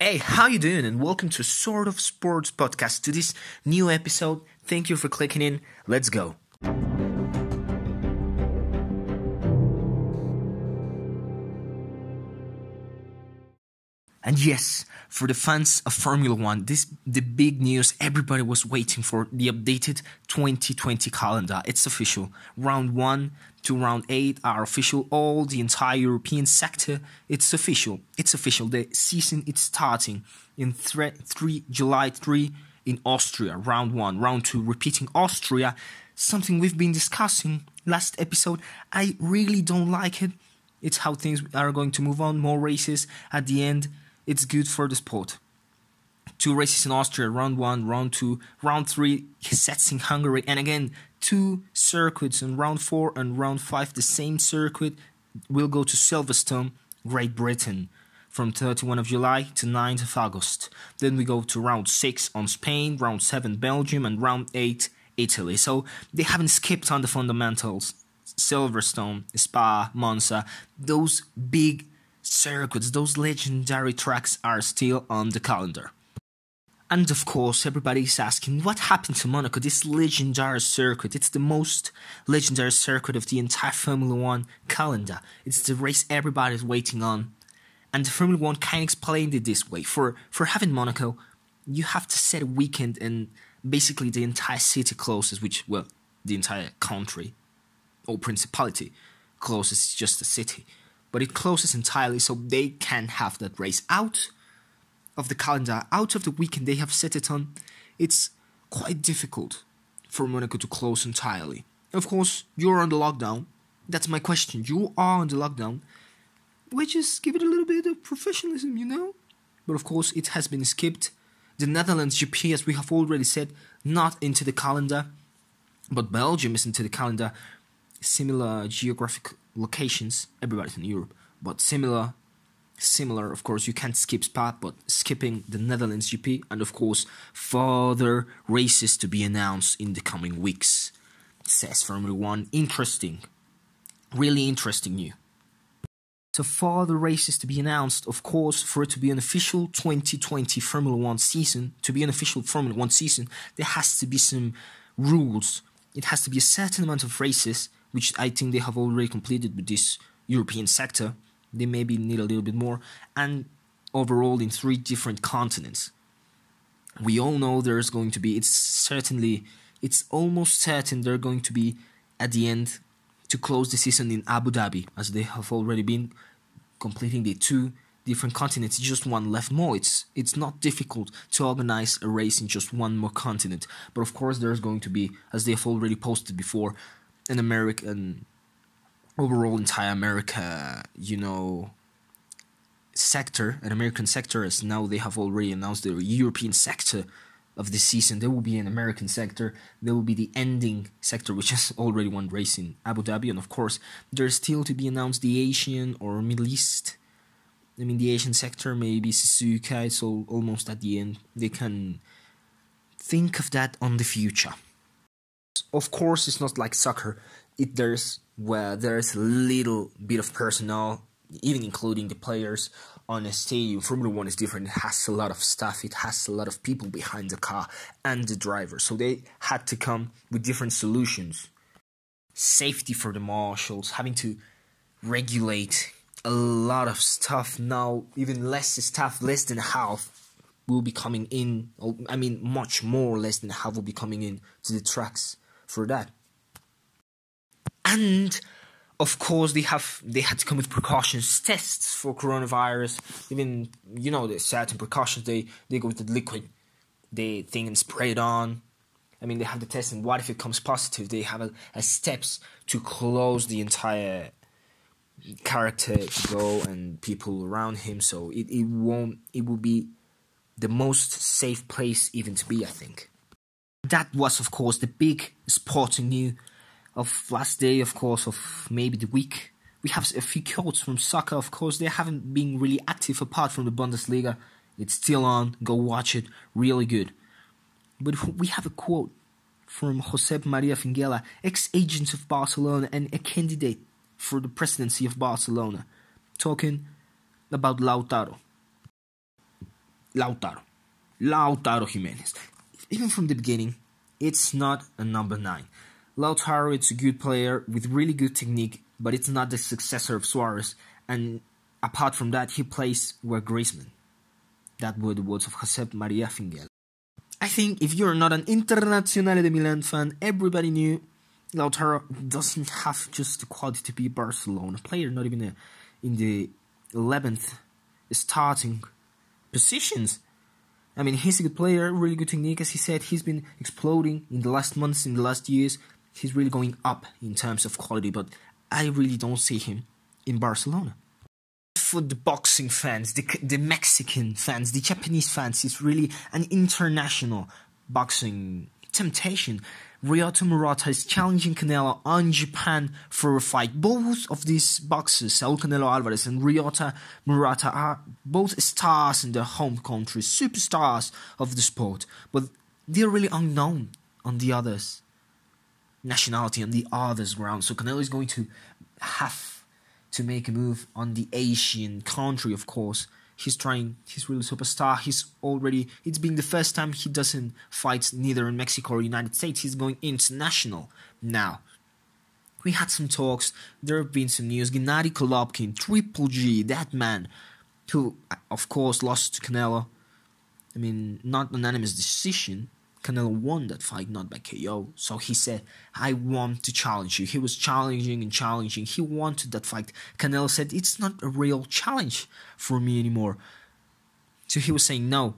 Hey, how you doing? And welcome to Sort of Sports podcast. To this new episode, thank you for clicking in. Let's go. And yes, for the fans of Formula One, this the big news everybody was waiting for the updated 2020 calendar. It's official. Round one to round eight are official. All the entire European sector, it's official. It's official. The season is starting in thre- three July three in Austria. Round one, round two, repeating Austria. Something we've been discussing last episode. I really don't like it. It's how things are going to move on. More races at the end it's good for the sport. Two races in Austria, round one, round two, round three sets in Hungary, and again two circuits in round four and round five. The same circuit will go to Silverstone, Great Britain, from 31 of July to 9th of August. Then we go to round six on Spain, round seven Belgium, and round eight Italy. So they haven't skipped on the fundamentals. Silverstone, Spa, Monza, those big circuits, those legendary tracks are still on the calendar. And of course, everybody's asking what happened to Monaco, this legendary circuit. It's the most legendary circuit of the entire Formula One calendar. It's the race everybody's waiting on. And the Formula One kind of explained it this way. For, for having Monaco, you have to set a weekend and basically the entire city closes, which, well, the entire country or principality closes, it's just a city but it closes entirely so they can have that race out of the calendar, out of the weekend they have set it on. It's quite difficult for Monaco to close entirely. Of course, you're on the lockdown. That's my question. You are on the lockdown. We just give it a little bit of professionalism, you know? But of course, it has been skipped. The Netherlands GP, as we have already said, not into the calendar. But Belgium is into the calendar. Similar geographic locations. Everybody's in Europe, but similar. Similar, of course, you can't skip Spa, but skipping the Netherlands GP, and of course, further races to be announced in the coming weeks. Says Formula One. Interesting. Really interesting new. So further races to be announced, of course, for it to be an official 2020 Formula One season, to be an official Formula One season, there has to be some rules. It has to be a certain amount of races which I think they have already completed with this European sector. They maybe need a little bit more, and overall in three different continents. We all know there's going to be, it's certainly, it's almost certain they're going to be at the end to close the season in Abu Dhabi, as they have already been completing the two different continents. Just one left more. It's it's not difficult to organize a race in just one more continent. But of course, there's going to be, as they have already posted before, an American overall entire America, you know, sector, an American sector, as now they have already announced the European sector of the season. There will be an American sector. There will be the ending sector, which has already won race in Abu Dhabi, and of course, there's still to be announced the Asian or Middle East. I mean, the Asian sector, maybe Suzuka. It's all, almost at the end. They can think of that on the future of course it's not like soccer. It there's where there's a little bit of personnel even including the players on a stadium. Formula one is different. It has a lot of stuff it has a lot of people behind the car and the driver. So they had to come with different solutions. Safety for the marshals having to regulate a lot of stuff. Now even less stuff less than half will be coming in. I mean much more less than half will be coming in to the tracks for that. And of course they have they had to come with precautions tests for coronavirus. Even you know the certain precautions they they go with the liquid they thing and spray it on. I mean they have the test and what if it comes positive? They have a, a steps to close the entire character to go and people around him. So it, it won't it will be the most safe place even to be i think that was, of course, the big sporting news of last day, of course, of maybe the week. We have a few quotes from soccer, of course. They haven't been really active apart from the Bundesliga. It's still on. Go watch it. Really good. But we have a quote from Josep Maria Minguella, ex-agent of Barcelona and a candidate for the presidency of Barcelona, talking about Lautaro. Lautaro. Lautaro Jimenez. Even from the beginning, it's not a number nine. Lautaro is a good player with really good technique, but it's not the successor of Suarez. And apart from that, he plays where Griezmann. That were the words of Josep Maria Minguella. I think if you're not an Internazionale de Milan fan, everybody knew Lautaro doesn't have just the quality to be a Barcelona player, not even a, in the 11th starting positions. I mean, he's a good player, really good technique. As he said, he's been exploding in the last months, in the last years. He's really going up in terms of quality, but I really don't see him in Barcelona. For the boxing fans, the, the Mexican fans, the Japanese fans, it's really an international boxing temptation. Ryota Murata is challenging Canelo on Japan for a fight. Both of these boxers, Saul Canelo Alvarez and Ryota Murata, are both stars in their home countries, superstars of the sport, but they're really unknown on the others' nationality, on the others' ground. So Canelo is going to have to make a move on the Asian country, of course, he's trying. He's really superstar. He's already it's been the first time he doesn't fight neither in mexico or united states. He's going international now. We had some talks. There have been some news. Gennady golovkin triple g that man who of course lost to canelo. I mean not unanimous decision Canelo won that fight, not by KO. So he said, I want to challenge you. He was challenging and challenging. He wanted that fight. Canelo said, It's not a real challenge for me anymore. So he was saying, No.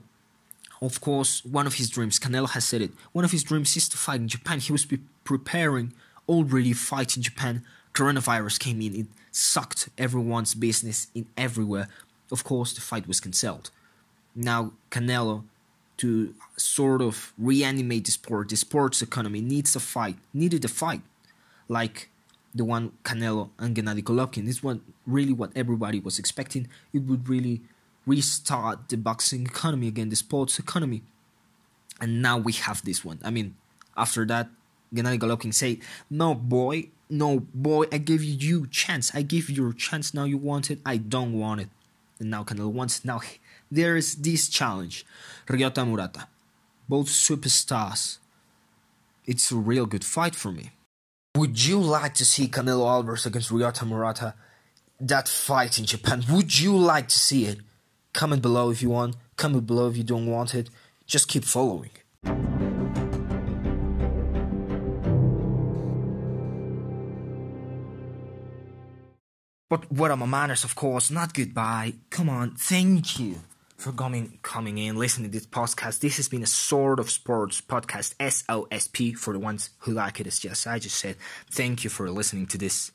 Of course, one of his dreams, Canelo has said it, one of his dreams is to fight in Japan. He was preparing already fight in Japan. Coronavirus came in. It sucked everyone's business in everywhere. Of course, the fight was cancelled. Now, Canelo to sort of reanimate the sport. The sports economy needs a fight, needed a fight, like the one Canelo and Gennady Golovkin. This was really what everybody was expecting. It would really restart the boxing economy again, the sports economy. And now we have this one. I mean, after that, Gennady Golovkin say, "No, boy, no, boy, I gave you chance. I gave you your chance. Now you want it. I don't want it." And now Canelo wants. Now there is this challenge. Ryota Murata. Both superstars. It's a real good fight for me. Would you like to see Canelo Alvarez against Ryota Murata? That fight in Japan. Would you like to see it? Comment below if you want. Comment below if you don't want it. Just keep following. But what are my manners, of course? Not goodbye. Come on, thank you for coming coming in, listening to this podcast. This has been a sort of sports podcast, SOSP, for the ones who like it. It's just I just said thank you for listening to this.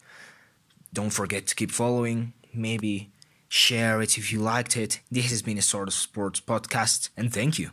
Don't forget to keep following. Maybe share it if you liked it. This has been a sort of sports podcast, and thank you.